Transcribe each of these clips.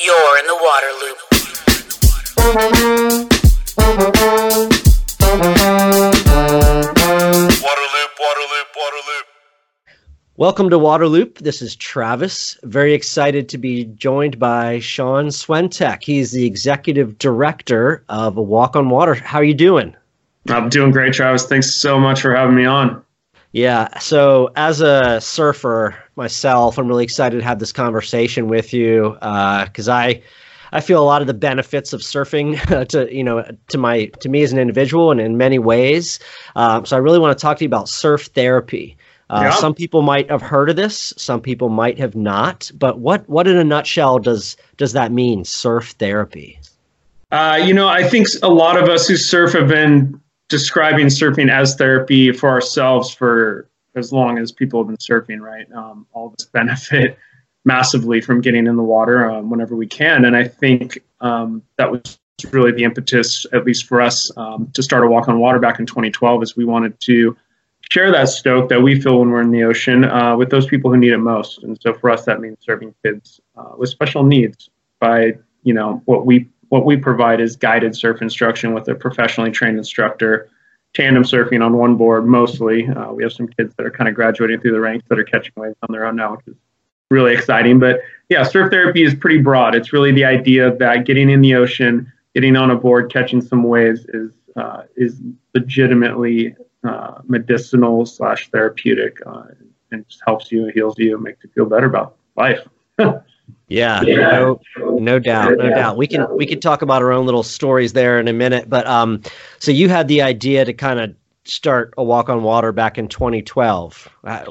You're in the water loop. Waterloop, Waterloop, Waterloop. Welcome to Waterloop. This is Travis. Very excited to be joined by Sean Swentek. He's the executive director of Walk on Water. How are you doing? I'm doing great, Travis. Thanks so much for having me on. Yeah. So, as a surfer myself, I'm really excited to have this conversation with you because I, I feel a lot of the benefits of surfing to you know to my to me as an individual and in many ways. Um, so, I really want to talk to you about surf therapy. Uh, Yeah. Some people might have heard of this, some people might have not. But what what in a nutshell does does that mean? Surf therapy. Uh, you know, I think a lot of us who surf have been describing surfing as therapy for ourselves for as long as people have been surfing, right? Um, all of us benefit massively from getting in the water um, whenever we can. And I think um, that was really the impetus, at least for us, um, to start a walk on water back in 2012, is we wanted to share that stoke that we feel when we're in the ocean uh, with those people who need it most. And so for us, that means serving kids uh, with special needs by, you know, what we what we provide is guided surf instruction with a professionally trained instructor, tandem surfing on one board mostly. Uh, we have some kids that are kind of graduating through the ranks that are catching waves on their own now, which is really exciting. But yeah, surf therapy is pretty broad. It's really the idea that getting in the ocean, getting on a board, catching some waves is uh, is legitimately uh, medicinal slash therapeutic, uh, and just helps you, heals you, makes you feel better about life. Yeah, no, no doubt, no doubt. We can we can talk about our own little stories there in a minute. But um, so you had the idea to kind of start a walk on water back in 2012. Uh,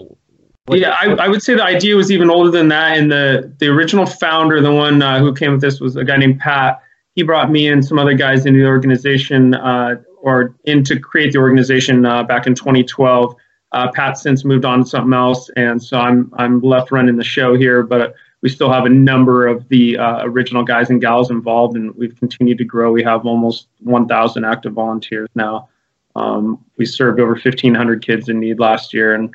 what- Yeah, I, I would say the idea was even older than that. And the the original founder, the one uh, who came with this, was a guy named Pat. He brought me and some other guys into the organization, uh, or in to create the organization uh, back in 2012. Uh, Pat since moved on to something else, and so I'm I'm left running the show here. But we still have a number of the uh, original guys and gals involved, and we've continued to grow. We have almost 1,000 active volunteers now. Um, we served over 1,500 kids in need last year, and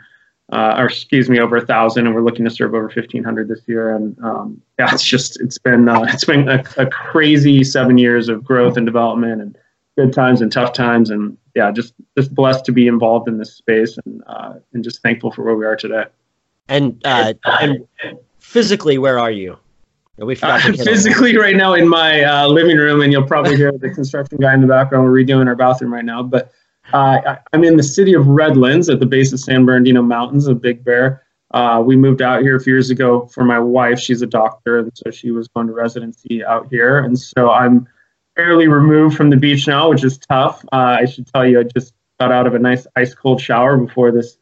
uh, or excuse me, over a thousand, and we're looking to serve over 1,500 this year. And um, yeah, it's just it's been uh, it's been a, a crazy seven years of growth and development, and good times and tough times, and yeah, just just blessed to be involved in this space, and uh, and just thankful for where we are today. and uh, and physically, where are you? We forgot to I'm hit on that. physically right now in my uh, living room, and you'll probably hear the construction guy in the background. We're redoing our bathroom right now, but uh, I, I'm in the city of Redlands at the base of San Bernardino Mountains of Big Bear. Uh, we moved out here a few years ago for my wife. She's a doctor, and so she was going to residency out here, and so I'm fairly removed from the beach now, which is tough. Uh, I should tell you, I just got out of a nice ice cold shower before this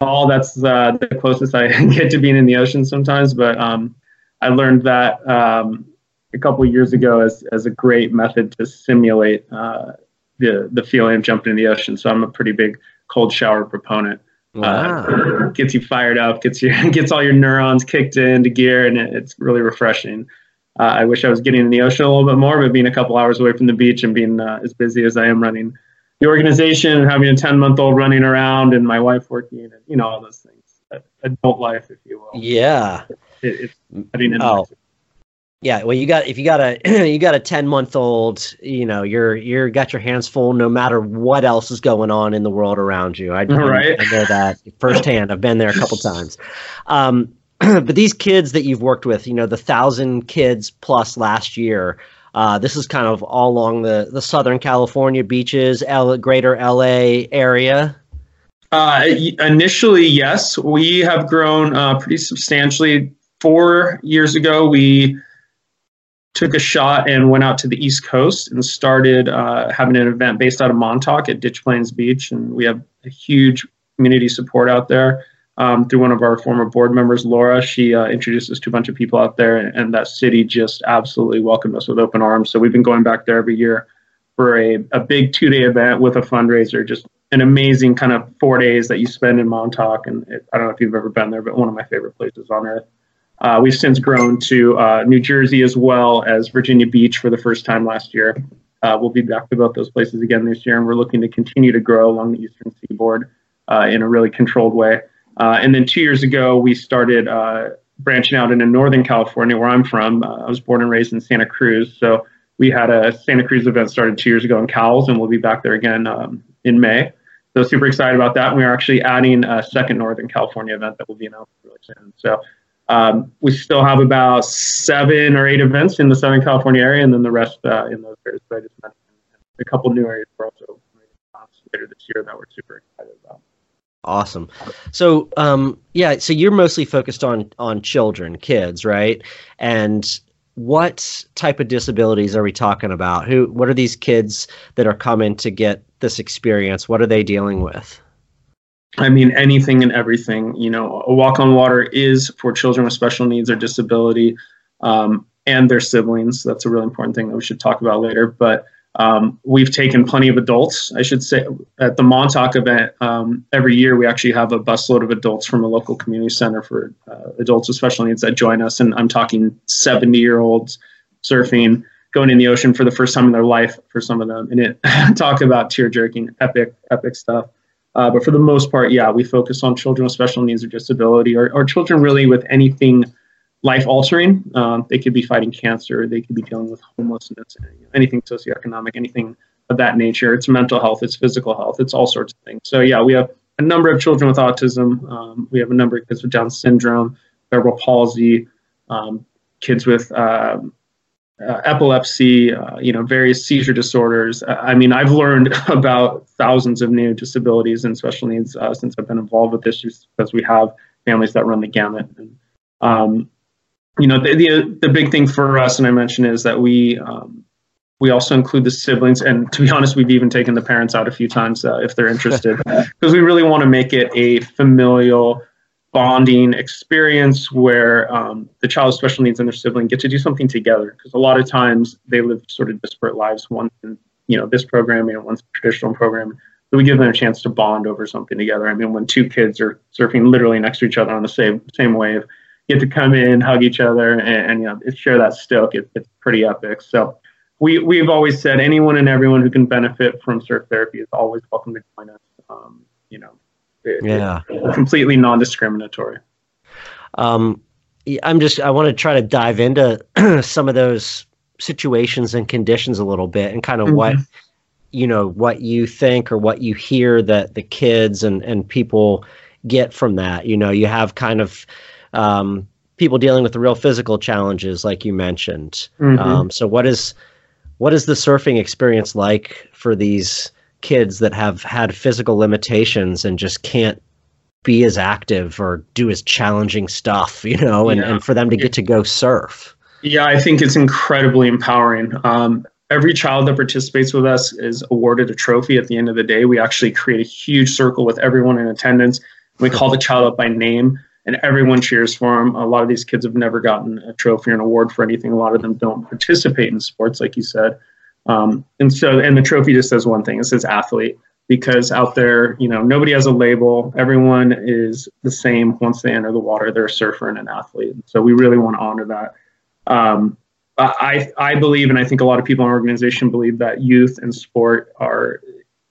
call. That's uh, the closest I get to being in the ocean sometimes, but um, I learned that um, a couple of years ago as, as a great method to simulate uh, the the feeling of jumping in the ocean. So I'm a pretty big cold shower proponent. Wow. Uh, gets you fired up, gets you gets all your neurons kicked into gear, and it, it's really refreshing. Uh, I wish I was getting in the ocean a little bit more, but being a couple hours away from the beach and being uh, as busy as I am running the organization and having a 10 month old running around and my wife working and you know all those things adult life if you will Yeah. it, it's Oh. Yeah, well, you got if you got a you got a ten month old, you know, you're you're got your hands full no matter what else is going on in the world around you. I, I- Right. I know that firsthand. I've been there a couple times. Um, but these kids that you've worked with, you know, the thousand kids plus last year. Uh, this is kind of all along the the Southern California beaches, L, Greater LA area. Uh, initially, yes, we have grown uh, pretty substantially. Four years ago, we took a shot and went out to the East Coast and started uh, having an event based out of Montauk at Ditch Plains Beach, and we have a huge community support out there. Um, through one of our former board members, Laura, she uh, introduced us to a bunch of people out there, and, and that city just absolutely welcomed us with open arms. So we've been going back there every year for a, a big two day event with a fundraiser, just an amazing kind of four days that you spend in Montauk. And it, I don't know if you've ever been there, but one of my favorite places on earth. Uh, we've since grown to uh, New Jersey as well as Virginia Beach for the first time last year. Uh, we'll be back to both those places again this year, and we're looking to continue to grow along the eastern seaboard uh, in a really controlled way. Uh, and then two years ago, we started uh, branching out into Northern California, where I'm from. Uh, I was born and raised in Santa Cruz, so we had a Santa Cruz event started two years ago in Cowell's, and we'll be back there again um, in May. So super excited about that. And We are actually adding a second Northern California event that will be announced really soon. So um, we still have about seven or eight events in the Southern California area, and then the rest uh, in those areas that I just mentioned. A couple new areas we're also later this year that we're super excited about. Awesome. So, um, yeah, so you're mostly focused on on children, kids, right? And what type of disabilities are we talking about? Who? What are these kids that are coming to get this experience? What are they dealing with? I mean, anything and everything. You know, a walk on water is for children with special needs or disability um, and their siblings. That's a really important thing that we should talk about later. But um, we've taken plenty of adults, I should say. At the Montauk event, um, every year we actually have a busload of adults from a local community center for uh, adults with special needs that join us. And I'm talking 70 year olds surfing, going in the ocean for the first time in their life for some of them. And it talk about tear jerking, epic, epic stuff. Uh, but for the most part, yeah, we focus on children with special needs or disability or, or children really with anything life altering. Um, they could be fighting cancer, they could be dealing with homelessness, anything socioeconomic, anything of that nature. It's mental health, it's physical health, it's all sorts of things. So, yeah, we have a number of children with autism. Um, we have a number of kids with Down syndrome, cerebral palsy, um, kids with uh, uh, epilepsy, uh, you know, various seizure disorders. I mean, I've learned about thousands of new disabilities and special needs uh, since I've been involved with this, because we have families that run the gamut. And, um, you know, the, the, the big thing for us, and I mentioned, is that we um, we also include the siblings, and to be honest, we've even taken the parents out a few times uh, if they're interested, because we really want to make it a familial bonding experience where um, the child with special needs and their sibling get to do something together. Because a lot of times they live sort of disparate lives. One, in, you know, this program and one's traditional program. So we give them a chance to bond over something together. I mean, when two kids are surfing literally next to each other on the same same wave get to come in, hug each other, and, and you know share that stoke. It, it's pretty epic. So we we've always said anyone and everyone who can benefit from surf therapy is always welcome to join us. Um, you know, it, yeah, completely non-discriminatory. Um, I'm just I want to try to dive into some of those situations and conditions a little bit and kind of mm-hmm. what you know what you think or what you hear that the kids and and people get from that you know you have kind of um, people dealing with the real physical challenges, like you mentioned. Mm-hmm. Um, so, what is what is the surfing experience like for these kids that have had physical limitations and just can't be as active or do as challenging stuff, you know, and, yeah. and for them to get to go surf? Yeah, I think it's incredibly empowering. Um, every child that participates with us is awarded a trophy at the end of the day. We actually create a huge circle with everyone in attendance. We call the child up by name and everyone cheers for him. A lot of these kids have never gotten a trophy or an award for anything. A lot of them don't participate in sports, like you said. Um, and so, and the trophy just says one thing: it says athlete. Because out there, you know, nobody has a label. Everyone is the same once they enter the water. They're a surfer and an athlete. So we really want to honor that. Um, I I believe, and I think a lot of people in our organization believe that youth and sport are,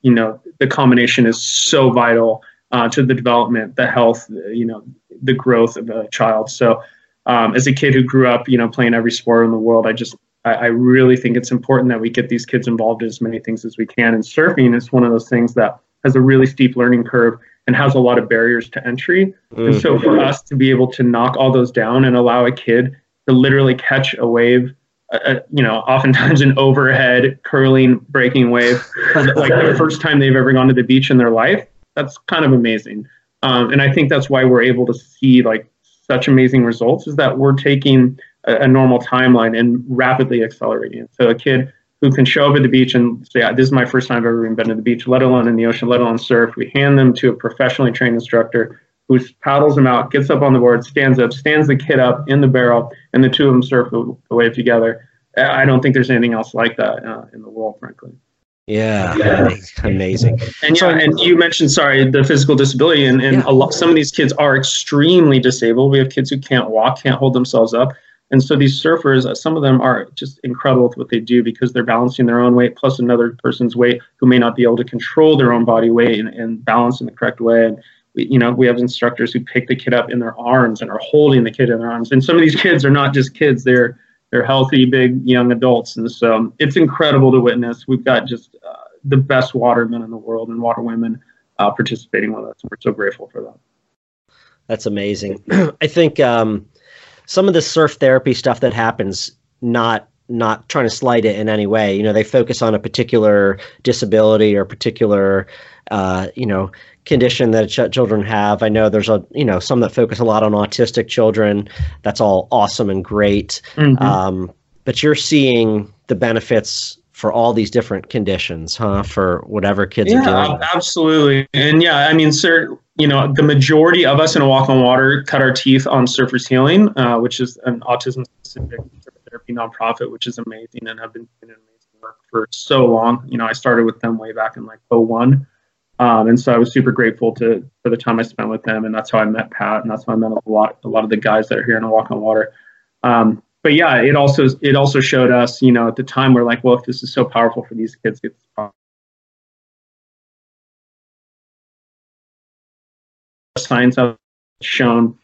you know, the combination is so vital uh, to the development, the health, you know, the growth of a child. So, um, as a kid who grew up, you know, playing every sport in the world, I just I, I, really think it's important that we get these kids involved in as many things as we can. And surfing is one of those things that has a really steep learning curve and has a lot of barriers to entry. Mm-hmm. And so, for us to be able to knock all those down and allow a kid to literally catch a wave uh, you know, oftentimes an overhead curling breaking wave, like the first time they've ever gone to the beach in their life. That's kind of amazing. Um, and I think that's why we're able to see like such amazing results is that we're taking a, a normal timeline and rapidly accelerating it. So a kid who can show up at the beach and say, "This is my first time I've ever been to the beach, let alone in the ocean, let alone surf." We hand them to a professionally trained instructor who paddles them out, gets up on the board, stands up, stands the kid up in the barrel, and the two of them surf the, wave together. I don't think there's anything else like that uh, in the world, frankly. Yeah, yeah. amazing. And yeah, and you mentioned sorry the physical disability, and, and yeah. a lot some of these kids are extremely disabled. We have kids who can't walk, can't hold themselves up, and so these surfers, uh, some of them are just incredible with what they do because they're balancing their own weight plus another person's weight who may not be able to control their own body weight and, and balance in the correct way. And we, you know, we have instructors who pick the kid up in their arms and are holding the kid in their arms. And some of these kids are not just kids; they're they're healthy, big young adults. And so it's incredible to witness. We've got just uh, the best watermen in the world and waterwomen uh, participating with us. We're so grateful for that. That's amazing. I think um, some of the surf therapy stuff that happens, not not trying to slight it in any way. You know, they focus on a particular disability or particular, uh, you know, condition that ch- children have. I know there's a, you know, some that focus a lot on autistic children. That's all awesome and great. Mm-hmm. Um, but you're seeing the benefits for all these different conditions, huh? For whatever kids yeah, are doing. absolutely. And yeah, I mean, sir, you know, the majority of us in a walk on water cut our teeth on Surfers Healing, uh, which is an autism specific therapy nonprofit, which is amazing and have been doing amazing work for so long. You know, I started with them way back in like 01. Um, and so I was super grateful to for the time I spent with them, and that's how I met Pat, and that's how I met a lot a lot of the guys that are here in a Walk on Water. Um, but yeah, it also it also showed us, you know, at the time we're like, well, if this is so powerful for these kids, it's science has shown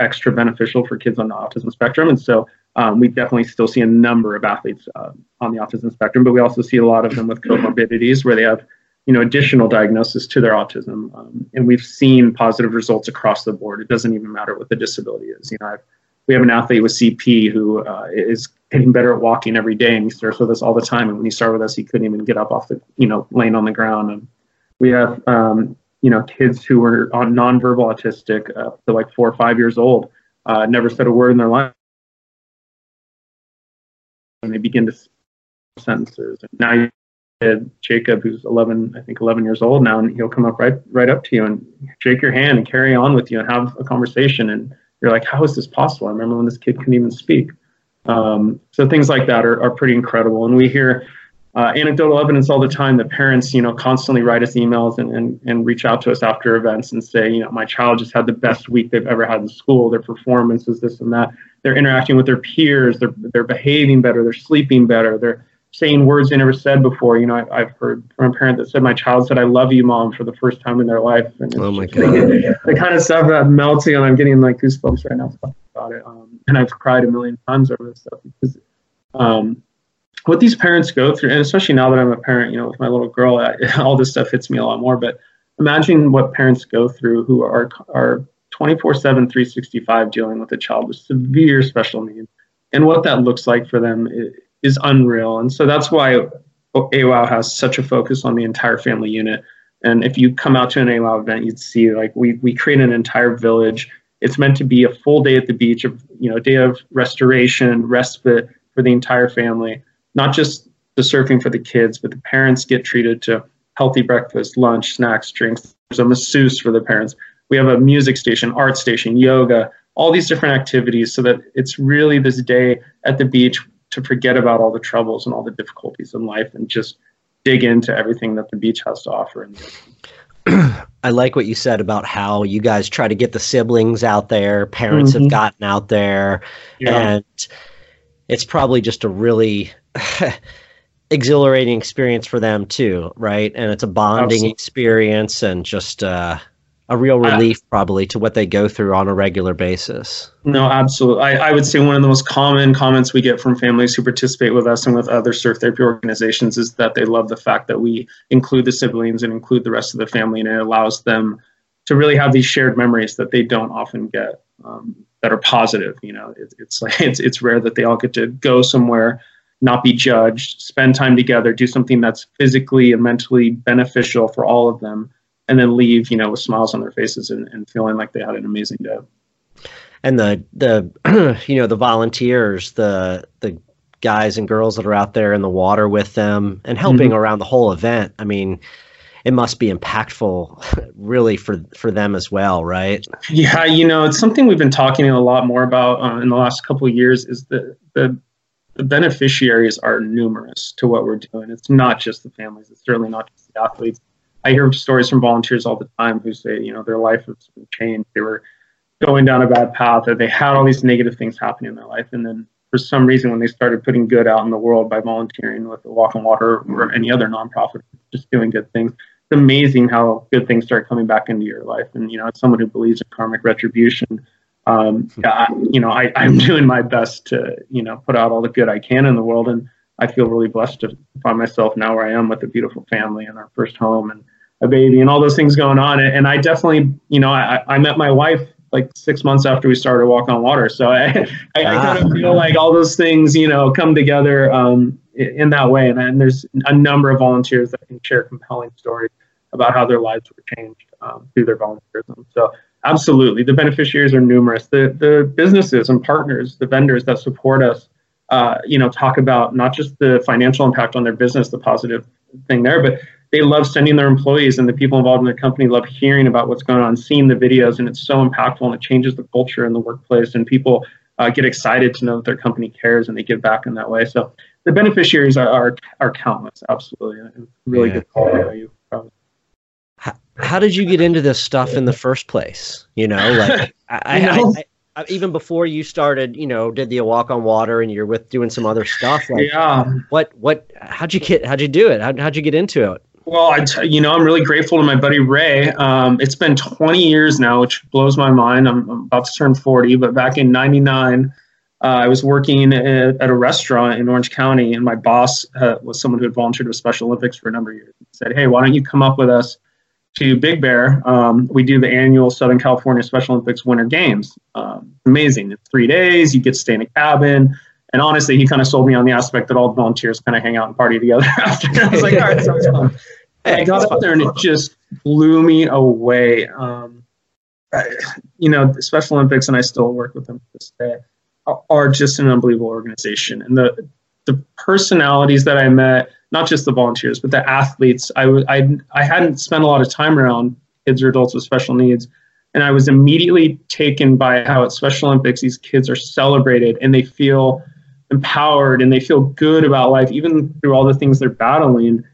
extra beneficial for kids on the autism spectrum, and so um, we definitely still see a number of athletes uh, on the autism spectrum, but we also see a lot of them with comorbidities where they have you know additional diagnosis to their autism. Um, and we've seen positive results across the board. It doesn't even matter what the disability is. You know I've, we have an athlete with cp who uh, is getting better at walking every day and he starts with us all the time. And when he started with us he couldn't even get up off the you know laying on the ground. And we have um, you know kids who were on nonverbal autistic uh, to like four or five years old uh, never said a word in their life and they begin to sentences now kid, Jacob, who's 11, I think 11 years old now, and he'll come up right right up to you and shake your hand and carry on with you and have a conversation. And you're like, how is this possible? I remember when this kid couldn't even speak. Um, so things like that are, are pretty incredible. And we hear uh, anecdotal evidence all the time that parents, you know, constantly write us emails and, and, and reach out to us after events and say, you know, my child just had the best week they've ever had in school. Their performance is this and that. They're interacting with their peers. They're, they're behaving better. They're sleeping better. They're, saying words they never said before. You know, I, have heard from a parent that said, "My child said I love you, mom," for the first time in their life. And oh my god, the kind of stuff that melts you, and I'm getting like goosebumps right now about it. Um, and I've cried a million times over this stuff because um, what these parents go through, and especially now that I'm a parent, you know, with my little girl, I, all this stuff hits me a lot more. But imagine what parents go through who are are 24/7, 365 dealing with a child with severe special needs, and what that looks like for them. is unreal. And so that's why AWOW has such a focus on the entire family unit. And if you come out to an AWOW event, you'd see like we we create an entire village. It's meant to be a full day at the beach of you know day of restoration, respite for the entire family. Not just the surfing for the kids, but the parents get treated to healthy breakfast, lunch, snacks, drinks. There's a masseuse for the parents. We have a music station, art station, yoga, all these different activities so that it's really this day at the beach to forget about all the troubles and all the difficulties in life and just dig into everything that the beach has to offer. I like what you said about how you guys try to get the siblings out there, parents mm-hmm. have gotten out there, yeah. and it's probably just a really exhilarating experience for them too, right? And it's a bonding Absolutely. experience and just uh, a real relief uh, probably to what they go through on a regular basis. No, absolutely. I, I, would say one of the most common comments we get from families who participate with us and with other surf therapy organizations is that they love the fact that we include the siblings and include the rest of the family, and it allows them to really have these shared memories that they don't often get um, that are positive. You know, it, it's like it's it's rare that they all get to go somewhere, not be judged, spend time together, do something that's physically and mentally beneficial for all of them and then leave, you know, with smiles on their faces and, and feeling like they had an amazing day. And the the you know the volunteers, the the guys and girls that are out there in the water with them and helping mm-hmm. around the whole event. I mean, it must be impactful really for for them as well right yeah you know it's something we've been talking a lot more about uh, in the last couple of years is that the the beneficiaries are numerous to what we're doing it's not just the families it's certainly not just the athletes I hear stories from volunteers all the time who say, you know, their life has been changed. They were going down a bad path, or they had all these negative things happening in their life, and then for some reason, when they started putting good out in the world by volunteering with the Walk on Water or any other nonprofit, just doing good things, it's amazing how good things start coming back into your life. And you know, as someone who believes in karmic retribution, um, I, you know, I, I'm doing my best to you know put out all the good I can in the world, and I feel really blessed to find myself now where I am with a beautiful family and our first home and a baby and all those things going on. And I definitely, you know, I, I met my wife like six months after we started Walk on Water. So I, I, I kind of feel like all those things, you know, come together um, in that way. And, and, there's a number of volunteers that can share compelling stories about how their lives were changed um, through their volunteerism. So absolutely, the beneficiaries are numerous. The the businesses and partners, the vendors that support us, uh, you know, talk about not just the financial impact on their business, the positive thing there, but they love sending their employees and the people involved in the company love hearing about what's going on, seeing the videos, and it's so impactful and it changes the culture in the workplace. And people uh, get excited to know that their company cares and they give back in that way. So the beneficiaries are are, are countless, absolutely. Really yeah. good call by you. How, did you get into this stuff in the first place? You know, like I, know? I, I, even before you started, you know, did the walk on water and you're with doing some other stuff. Like, yeah. What, what, how'd you get, how'd you do it? How, how'd you get into it? Well, I t- you know, I'm really grateful to my buddy Ray. Um, it's been 20 years now, which blows my mind. I'm, I'm about to turn 40, but back in 99, uh, I was working at, at, a restaurant in Orange County, and my boss uh, was someone who had volunteered with Special Olympics for a number of years. He said, "Hey, why don't you come up with us to Big Bear? Um, we do the annual Southern California Special Olympics Winter Games. Um, amazing! It's three days. You get to stay in a cabin." And honestly, he kind of sold me on the aspect that all the volunteers kind of hang out and party together after. I was like, all right, sounds fun. I got up there and it just blew me away. Um, I, you know, the Special Olympics, and I still work with them to this day, are, are just an unbelievable organization. And the the personalities that I met, not just the volunteers, but the athletes, I, w- I, I hadn't spent a lot of time around kids or adults with special needs. And I was immediately taken by how at Special Olympics these kids are celebrated and they feel empowered and they feel good about life, even through all the things they're battling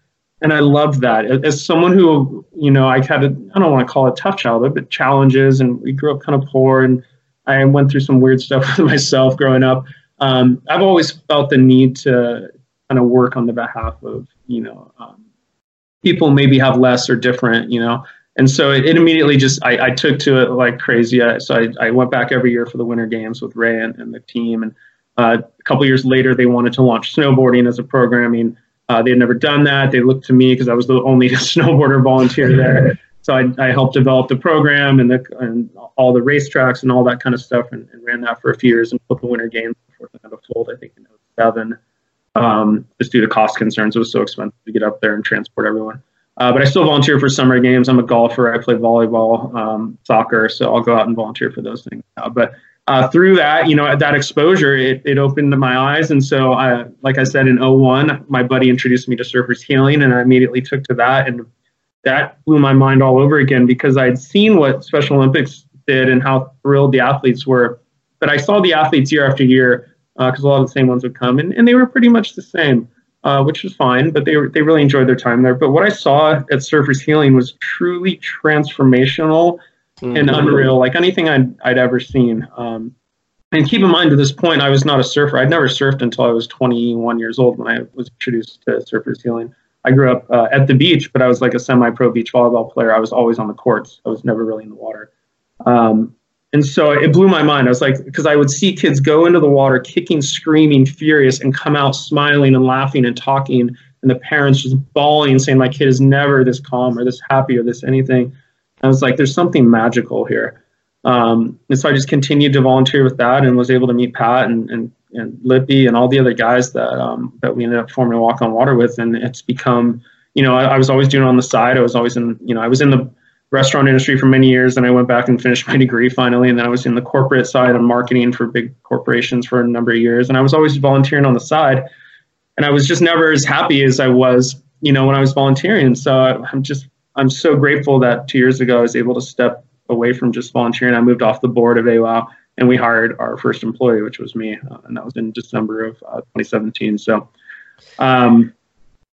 and I loved that. As someone who, you know, I had a, I don't want to call it tough childhood, but challenges, and we grew up kind of poor, and I went through some weird stuff with myself growing up. Um, I've always felt the need to kind of work on the behalf of, you know, um, people maybe have less or different, you know. And so it, it immediately just, I, I, took to it like crazy. So I, I, went back every year for the Winter Games with Ray and, and the team. And uh, a couple years later, they wanted to launch snowboarding as a programming uh, they had never done that. They looked to me because I was the only snowboarder volunteer there. So I, I, helped develop the program and, the, and all the racetracks and all that kind of stuff and, and, ran that for a few years and put the winter games before kind of fold, I think, in 07. Um, just due to cost concerns, it was so expensive to get up there and transport everyone. Uh, but I still volunteer for summer games. I'm a golfer. I play volleyball, um, soccer, so I'll go out and volunteer for those things. Now. But uh, through that, you know, that exposure, it, it opened my eyes. And so, I, like I said, in 01, my buddy introduced me to Surfers Healing, and I immediately took to that. And that blew my mind all over again because I'd seen what Special Olympics did and how thrilled the athletes were. But I saw the athletes year after year because uh, a lot of the same ones would come, and, and they were pretty much the same, uh, which was fine. But they, were, they really enjoyed their time there. But what I saw at Surfers Healing was truly transformational mm-hmm. and unreal, like anything I'd, I'd ever seen. Um, and keep in mind, to this point, I was not a surfer. I'd never surfed until I was 21 years old when I was introduced to surfers healing. I grew up uh, at the beach, but I was like a semi-pro beach volleyball player. I was always on the courts. I was never really in the water. Um, and so it blew my mind. I was like, because I would see kids go into the water, kicking, screaming, furious, and come out smiling and laughing and talking, and the parents just bawling, saying, "My kid is never this calm or this happy or this anything." I was like, there's something magical here. Um, and so I just continued to volunteer with that and was able to meet Pat and, and, and Lippy and all the other guys that, um, that we ended up forming a Walk on Water with. And it's become, you know, I, I, was always doing it on the side. I was always in, you know, I was in the restaurant industry for many years and I went back and finished my degree finally. And then I was in the corporate side of marketing for big corporations for a number of years. And I was always volunteering on the side. And I was just never as happy as I was, you know, when I was volunteering. So I'm just I'm so grateful that two years ago I was able to step away from just volunteering. I moved off the board of AWOW and we hired our first employee, which was me, uh, and that was in December of uh, 2017. So um,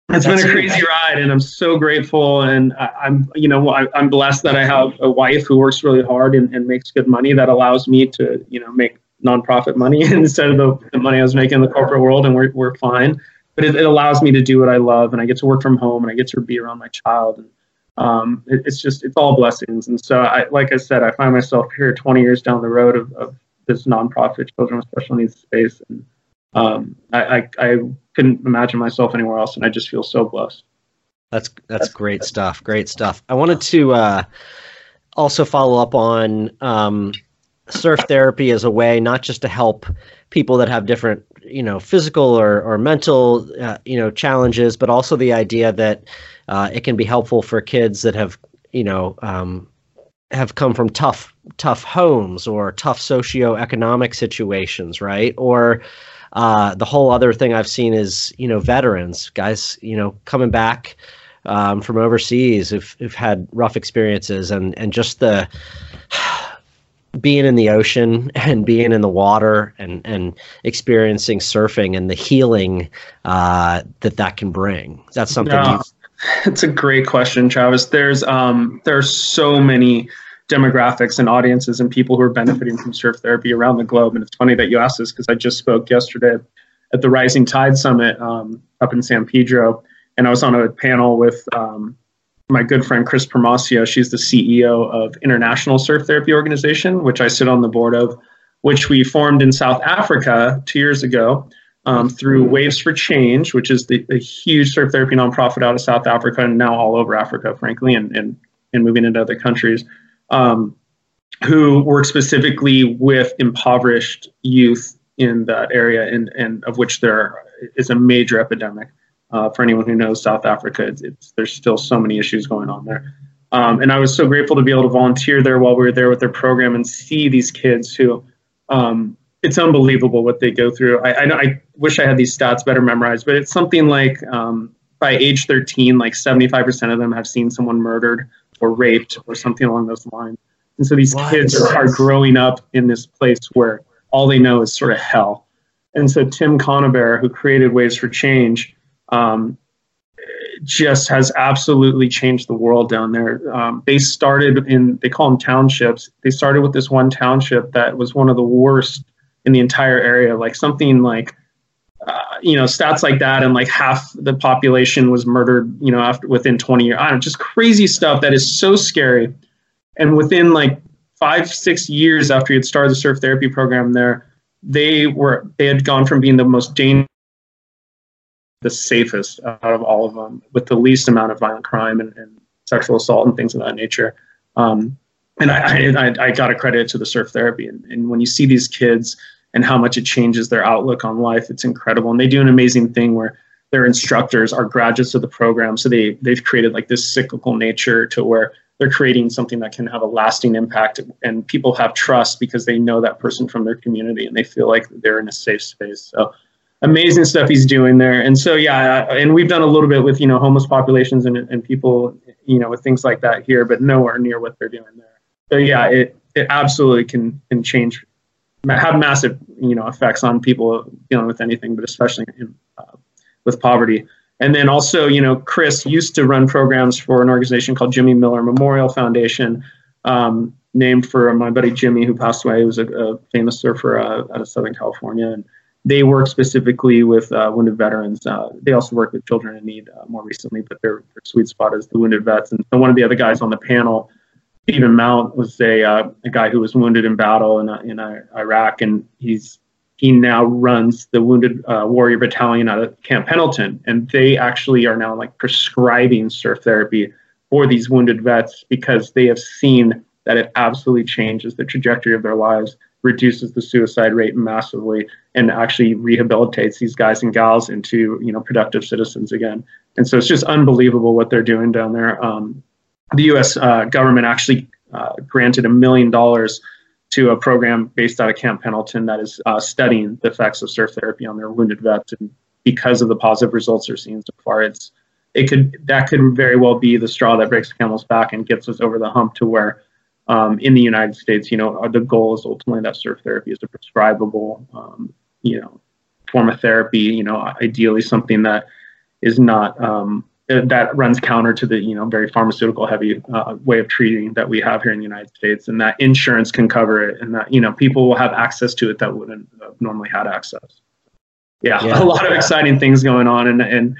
it's That's been a crazy ride, and I'm so grateful. And I, am you know, I, am blessed that I have a wife who works really hard and, and makes good money that allows me to, you know, make nonprofit money instead of the, the money I was making in the corporate world, and we're we're fine. But it, it allows me to do what I love, and I get to work from home, and I get to be around my child. And um, it, it's just it's all blessings. And so, I, like I said, I find myself here 20 years down the road of, of this nonprofit children with special needs space, and um, I, I, I couldn't imagine myself anywhere else, and I just feel so blessed. That's that's great stuff. Great stuff. I wanted to uh, also follow up on um, surf therapy as a way not just to help people that have different you know physical or, or mental uh, you know challenges but also the idea that uh, it can be helpful for kids that have you know um, have come from tough tough homes or tough socioeconomic situations right or uh, the whole other thing I've seen is you know veterans guys you know coming back um, from overseas who've, who've had rough experiences and and just the being in the ocean and being in the water and and experiencing surfing and the healing uh, that that can bring. That's something. Yeah, it's a great question, Travis. There's um there's so many demographics and audiences and people who are benefiting from surf therapy around the globe. And it's funny that you asked this because I just spoke yesterday at the Rising Tide Summit um, up in San Pedro, and I was on a panel with um, my good friend Kris Primacio. She's the CEO of International Surf Therapy Organization, which I sit on the board of, which we formed in South Africa two years ago um, through Waves for Change, which is the, the, huge surf therapy nonprofit out of South Africa and now all over Africa, frankly, and, and, and moving into other countries, um, who work specifically with impoverished youth in that area, and, and of which there is a major epidemic. Uh, for anyone who knows South Africa, it's, it's, there's still so many issues going on there. Um, and I was so grateful to be able to volunteer there while we were there with their program and see these kids who, um, it's unbelievable what they go through. I, I, I, wish I had these stats better memorized, but it's something like um, by age 13, like 75% of them have seen someone murdered or raped or something along those lines. And so these what? kids are, are growing up in this place where all they know is sort of hell. And so Tim Conibear, who created Waves for Change, um, just has absolutely changed the world down there. Um, they started in, they call them townships. They started with this one township that was one of the worst in the entire area, like something like, you know, stats like that, and like half the population was murdered, you know, after within 20 years. I don't know, just crazy stuff that is so scary. And within like five, six years after he had started the surf therapy program there, they were they had gone from being the most dangerous the safest out of all of them with the least amount of violent crime and, and sexual assault and things of that nature. Um, and I, I, I got to credit to the surf therapy. And, and when you see these kids and how much it changes their outlook on life, it's incredible. And they do an amazing thing where their instructors are graduates of the program. So they, they've created like this cyclical nature to where they're creating something that can have a lasting impact and people have trust because they know that person from their community and they feel like they're in a safe space. So amazing stuff he's doing there. And so, yeah, and we've done a little bit with, you know, homeless populations and, and people, you know, with things like that here, but nowhere near what they're doing there. So yeah, it, it absolutely can, can change, have massive, you know, effects on people dealing with anything, but especially in, uh, with poverty. And then also, you know, Kris used to run programs for an organization called Jimmy Miller Memorial Foundation, um, named for my buddy Jimmy, who passed away. He was a, a famous surfer uh, out of Southern California. And they work specifically with uh, wounded veterans. Uh, they also work with children in need uh, more recently, but their, their, sweet spot is the wounded vets. And one of the other guys on the panel, Stephen Mount, was a, uh, a guy who was wounded in battle in, uh, in Iraq, and he's he now runs the Wounded uh, Warrior Battalion out of Camp Pendleton, and they actually are now like prescribing surf therapy for these wounded vets because they have seen that it absolutely changes the trajectory of their lives reduces the suicide rate massively and actually rehabilitates these guys and gals into you know productive citizens again. And so it's just unbelievable what they're doing down there. Um, the U.S. Uh, government actually uh, granted a million dollars to a program based out of Camp Pendleton that is uh, studying the effects of surf therapy on their wounded vets, and because of the positive results they're seeing so far, it's it could that could very well be the straw that breaks the camel's back and gets us over the hump to where um, in the United States, you know, the goal is ultimately that surf therapy is a prescribable, um, you know, form of therapy. You know, ideally something that is not um, that runs counter to the you know very pharmaceutical heavy uh, way of treating that we have here in the United States, and that insurance can cover it, and that you know people will have access to it that wouldn't have normally had access. Yeah, yeah. a lot of exciting things going on, and and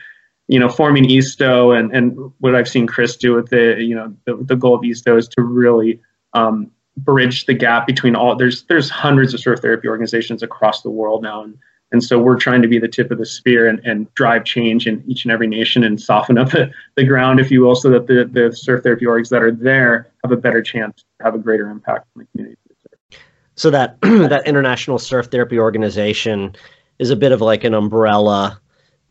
you know, forming ISTO and, and what I've seen Kris do with the, you know, the, the goal of ISTO is to really um, bridge the gap between all, there's, there's hundreds of surf therapy organizations across the world now. And, and so we're trying to be the tip of the spear and, and drive change in each and every nation and soften up the, the ground, if you will, so that the, the surf therapy orgs that are there have a better chance to have a greater impact on the community. So that that international surf therapy organization is a bit of like an umbrella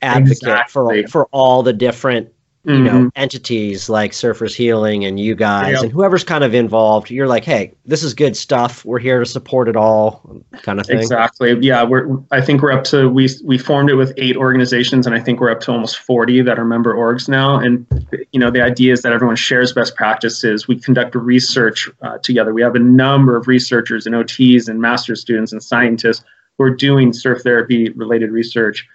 advocate Exactly. for for all the different you Mhm. know entities like Surfers Healing and you guys Yep. and whoever's kind of involved. You're like, hey, this is good stuff. We're here to support it all, kind of thing. Exactly. Yeah, we're. I think we're up to we we formed it with eight organizations, and I think we're up to almost forty that are member orgs now. And you know, the idea is that everyone shares best practices. We conduct research uh, together. We have a number of researchers and OTs and master's students and scientists who are doing surf therapy related research.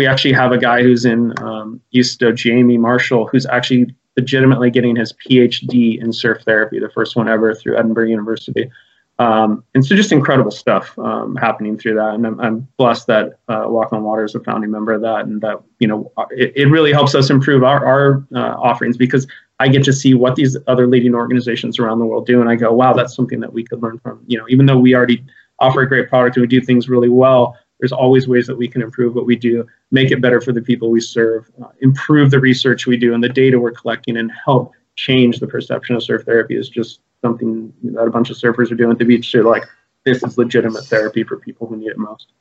We actually have a guy who's in um, ISTO, Jamie Marshall, who's actually legitimately getting his PhD in surf therapy, the first one ever through Edinburgh University. Um, and so just incredible stuff um, happening through that. And I'm, I'm blessed that uh, Walk on Water is a founding member of that. And that, you know, it, it really helps us improve our, our uh, offerings because I get to see what these other leading organizations around the world do. And I go, wow, that's something that we could learn from. You know, even though we already offer a great product and we do things really well, there's always ways that we can improve what we do, make it better for the people we serve, uh, improve the research we do and the data we're collecting, and help change the perception of surf therapy is just something that a bunch of surfers are doing at the beach. They're like, this is legitimate therapy for people who need it most.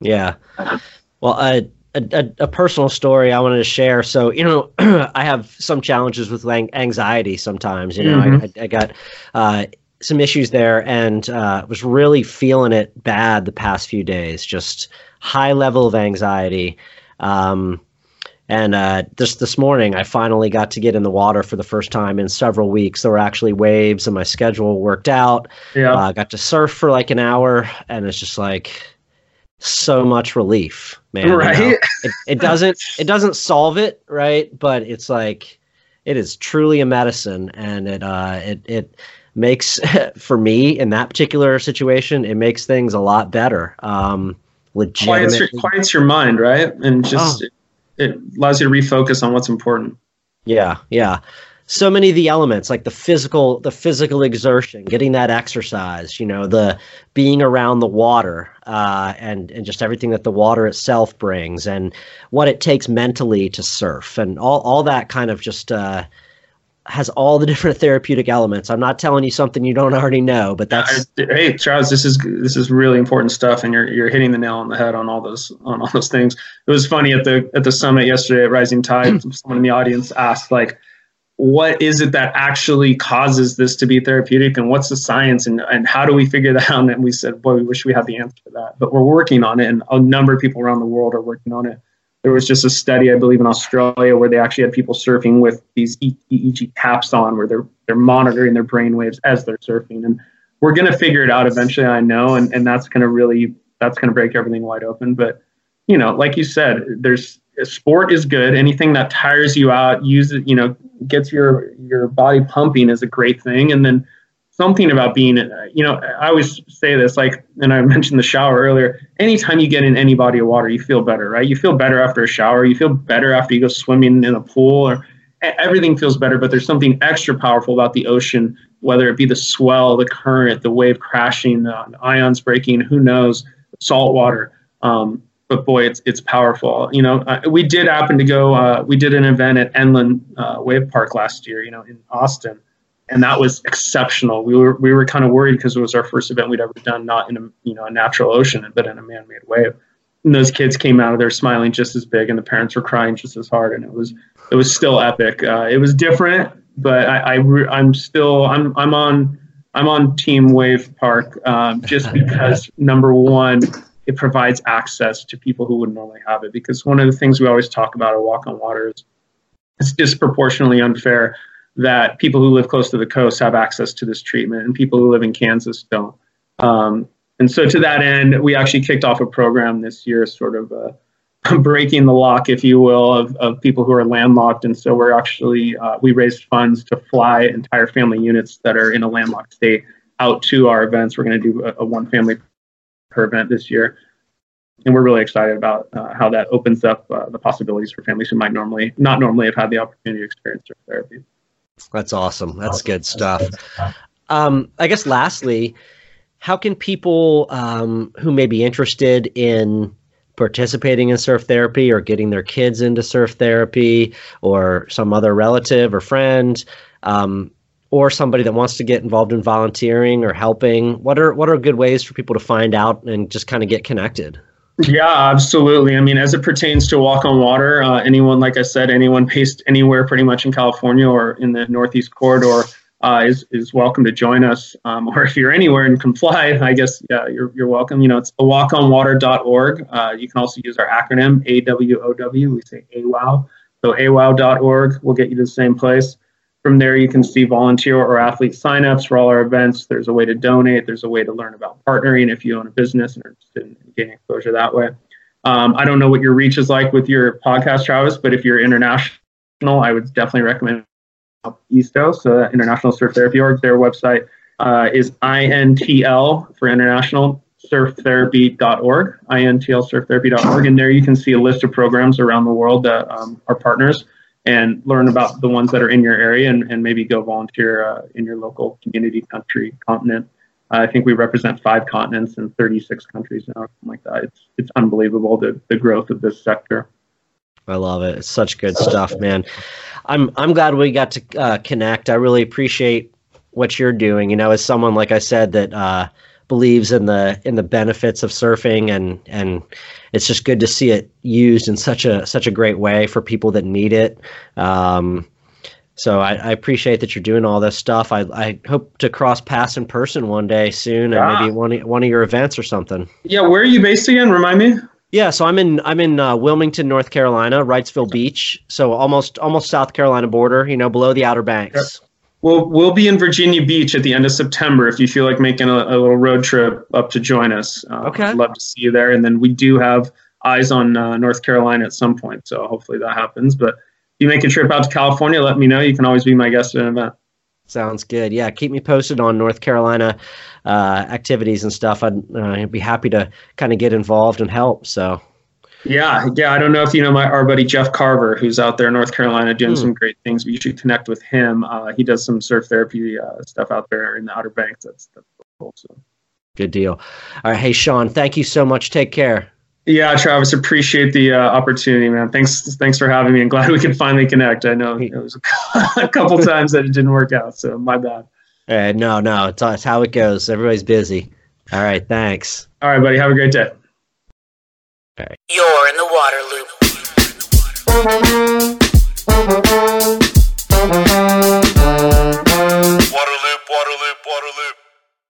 Yeah. Well, a, a, a personal story I wanted to share. So, you know, I have some challenges with anxiety sometimes. You know, Mhm. I, I, I got uh, some issues there and uh, was really feeling it bad the past few days, just high level of anxiety. Um, and uh, just this morning, I finally got to get in the water for the first time in several weeks. There were actually waves, and my schedule worked out. Yeah. Uh, got to surf for like an hour, and it's just like so much relief, man. you know? Right? It, it doesn't it doesn't solve it, right? But it's like it is truly a medicine, and it uh it it makes for me in that particular situation, it makes things a lot better. Um, quiets, your, quiets your mind, right? And just it, it allows you to refocus on what's important. Yeah, yeah. So many of the elements, like the physical, the physical exertion, getting that exercise, you know, the being around the water, uh, and and just everything that the water itself brings, and what it takes mentally to surf, and all all that kind of just uh, has all the different therapeutic elements. I'm not telling you something you don't already know, but that's I- hey, Charles, this is this is really important stuff, and you're you're hitting the nail on the head on all those on all those things. It was funny at the at the summit yesterday at Rising Tide. someone in the audience asked like, "What is it that actually causes this to be therapeutic, and what's the science, and and how do we figure that out?" And we said, "Boy, we wish we had the answer to that, but we're working on it, and a number of people around the world are working on it." There was just a study, I believe, in Australia where they actually had people surfing with these EEG caps on, where they're they're monitoring their brain waves as they're surfing, and we're gonna figure it out eventually. I know, and and that's gonna really that's gonna break everything wide open. But you know, like you said, there's sport is good. Anything that tires you out, uses you know, gets your your body pumping is a great thing, and then something about being, uh, you know, I always say this, like, and I mentioned the shower earlier. Anytime you get in any body of water, you feel better, right? You feel better after a shower. You feel better after you go swimming in a pool, or everything feels better. But there's something extra powerful about the ocean, whether it be the swell, the current, the wave crashing, the ions breaking, who knows, salt water. Um, but boy, it's it's powerful. You know, uh, we did happen to go. Uh, we did an event at NLand uh, Wave Park last year. You know, in Austin and that was exceptional. We were we were kind of worried because it was our first event we'd ever done, not in a you know a natural ocean, but in a man-made wave. And those kids came out of there smiling just as big, and the parents were crying just as hard, and it was it was still epic. Uh, it was different, but I, I re- I'm still I'm I'm on I'm on Team Wave Park um, just because number one, it provides access to people who wouldn't normally have it. Because one of the things we always talk about at Walk on Water is it's disproportionately unfair that people who live close to the coast have access to this treatment and people who live in Kansas don't. Um, and so, to that end, we actually kicked off a program this year, sort of uh, breaking the lock, if you will, of, of people who are landlocked. And so, we're actually, uh, we raised funds to fly entire family units that are in a landlocked state out to our events. We're going to do a, a one family per event this year. and we're really excited about uh, how that opens up uh, the possibilities for families who might normally not normally have had the opportunity to experience surf therapy. That's awesome. That's good stuff. Um, I guess lastly, how can people um, who may be interested in participating in surf therapy or getting their kids into surf therapy or some other relative or friend um, or somebody that wants to get involved in volunteering or helping what are what are good ways for people to find out and just kind of get connected yeah absolutely i mean as it pertains to walk on water uh, anyone like i said anyone based anywhere pretty much in california or in the northeast corridor uh, is is welcome to join us. Um, or if you're anywhere and can fly, I guess yeah, you're you're welcome. You know, it's walkonwater.org. Uh, you can also use our acronym AWOW. We say AWOW. So AWOW.org will get you to the same place. From there, you can see volunteer or athlete signups for all our events. There's a way to donate. There's a way to learn about partnering if you own a business and are interested in getting exposure that way. Um, I don't know what your reach is like with your podcast, Travis, but if you're international, I would definitely recommend ISTO, so International Surf Therapy Org. Their website uh, is INTL for International surftherapy.org, intlsurftherapy.org, and there you can see a list of programs around the world that um, are partners and learn about the ones that are in your area and, and maybe go volunteer uh, in your local community, country, continent. I think we represent five continents and 36 countries now, something like that. It's, it's unbelievable the, the growth of this sector. I love it. It's such good stuff, man. I'm I'm glad we got to uh, connect. I really appreciate what you're doing. You know, as someone like I said that uh, believes in the in the benefits of surfing, and and it's just good to see it used in such a such a great way for people that need it. Um, so I, I, appreciate that you're doing all this stuff. I, I hope to cross paths in person one day soon, and maybe one one of your events or something. Yeah, where are you based again? Remind me. Yeah, so I'm in I'm in uh, Wilmington, North Carolina, Wrightsville Beach, so almost almost South Carolina border, you know, below the Outer Banks. Well, we'll be in Virginia Beach at the end of September. If you feel like making a, a little road trip up to join us, uh, okay, I'd love to see you there. And then we do have eyes on uh, North Carolina at some point, so hopefully that happens. But if you make a trip out to California, let me know. You can always be my guest at an event. Sounds good. Yeah, keep me posted on North Carolina uh, activities and stuff. I'd, uh, I'd be happy to kind of get involved and help. So. Yeah, yeah. I don't know if you know my our buddy Jeff Carver, who's out there in North Carolina doing hmm. some great things. We should connect with him. Uh, he does some surf therapy uh, stuff out there in the Outer Banks. That's, that's cool. So. Good deal. All right, hey Sean, thank you so much. Take care. Yeah, Travis, appreciate the uh, opportunity, man. Thanks, thanks for having me, and glad we could finally connect. I know it was a couple times that it didn't work out, so my bad. Uh, no, no, it's, it's how it goes. Everybody's busy. All right, thanks. All right, buddy. Have a great day. You're in the water loop.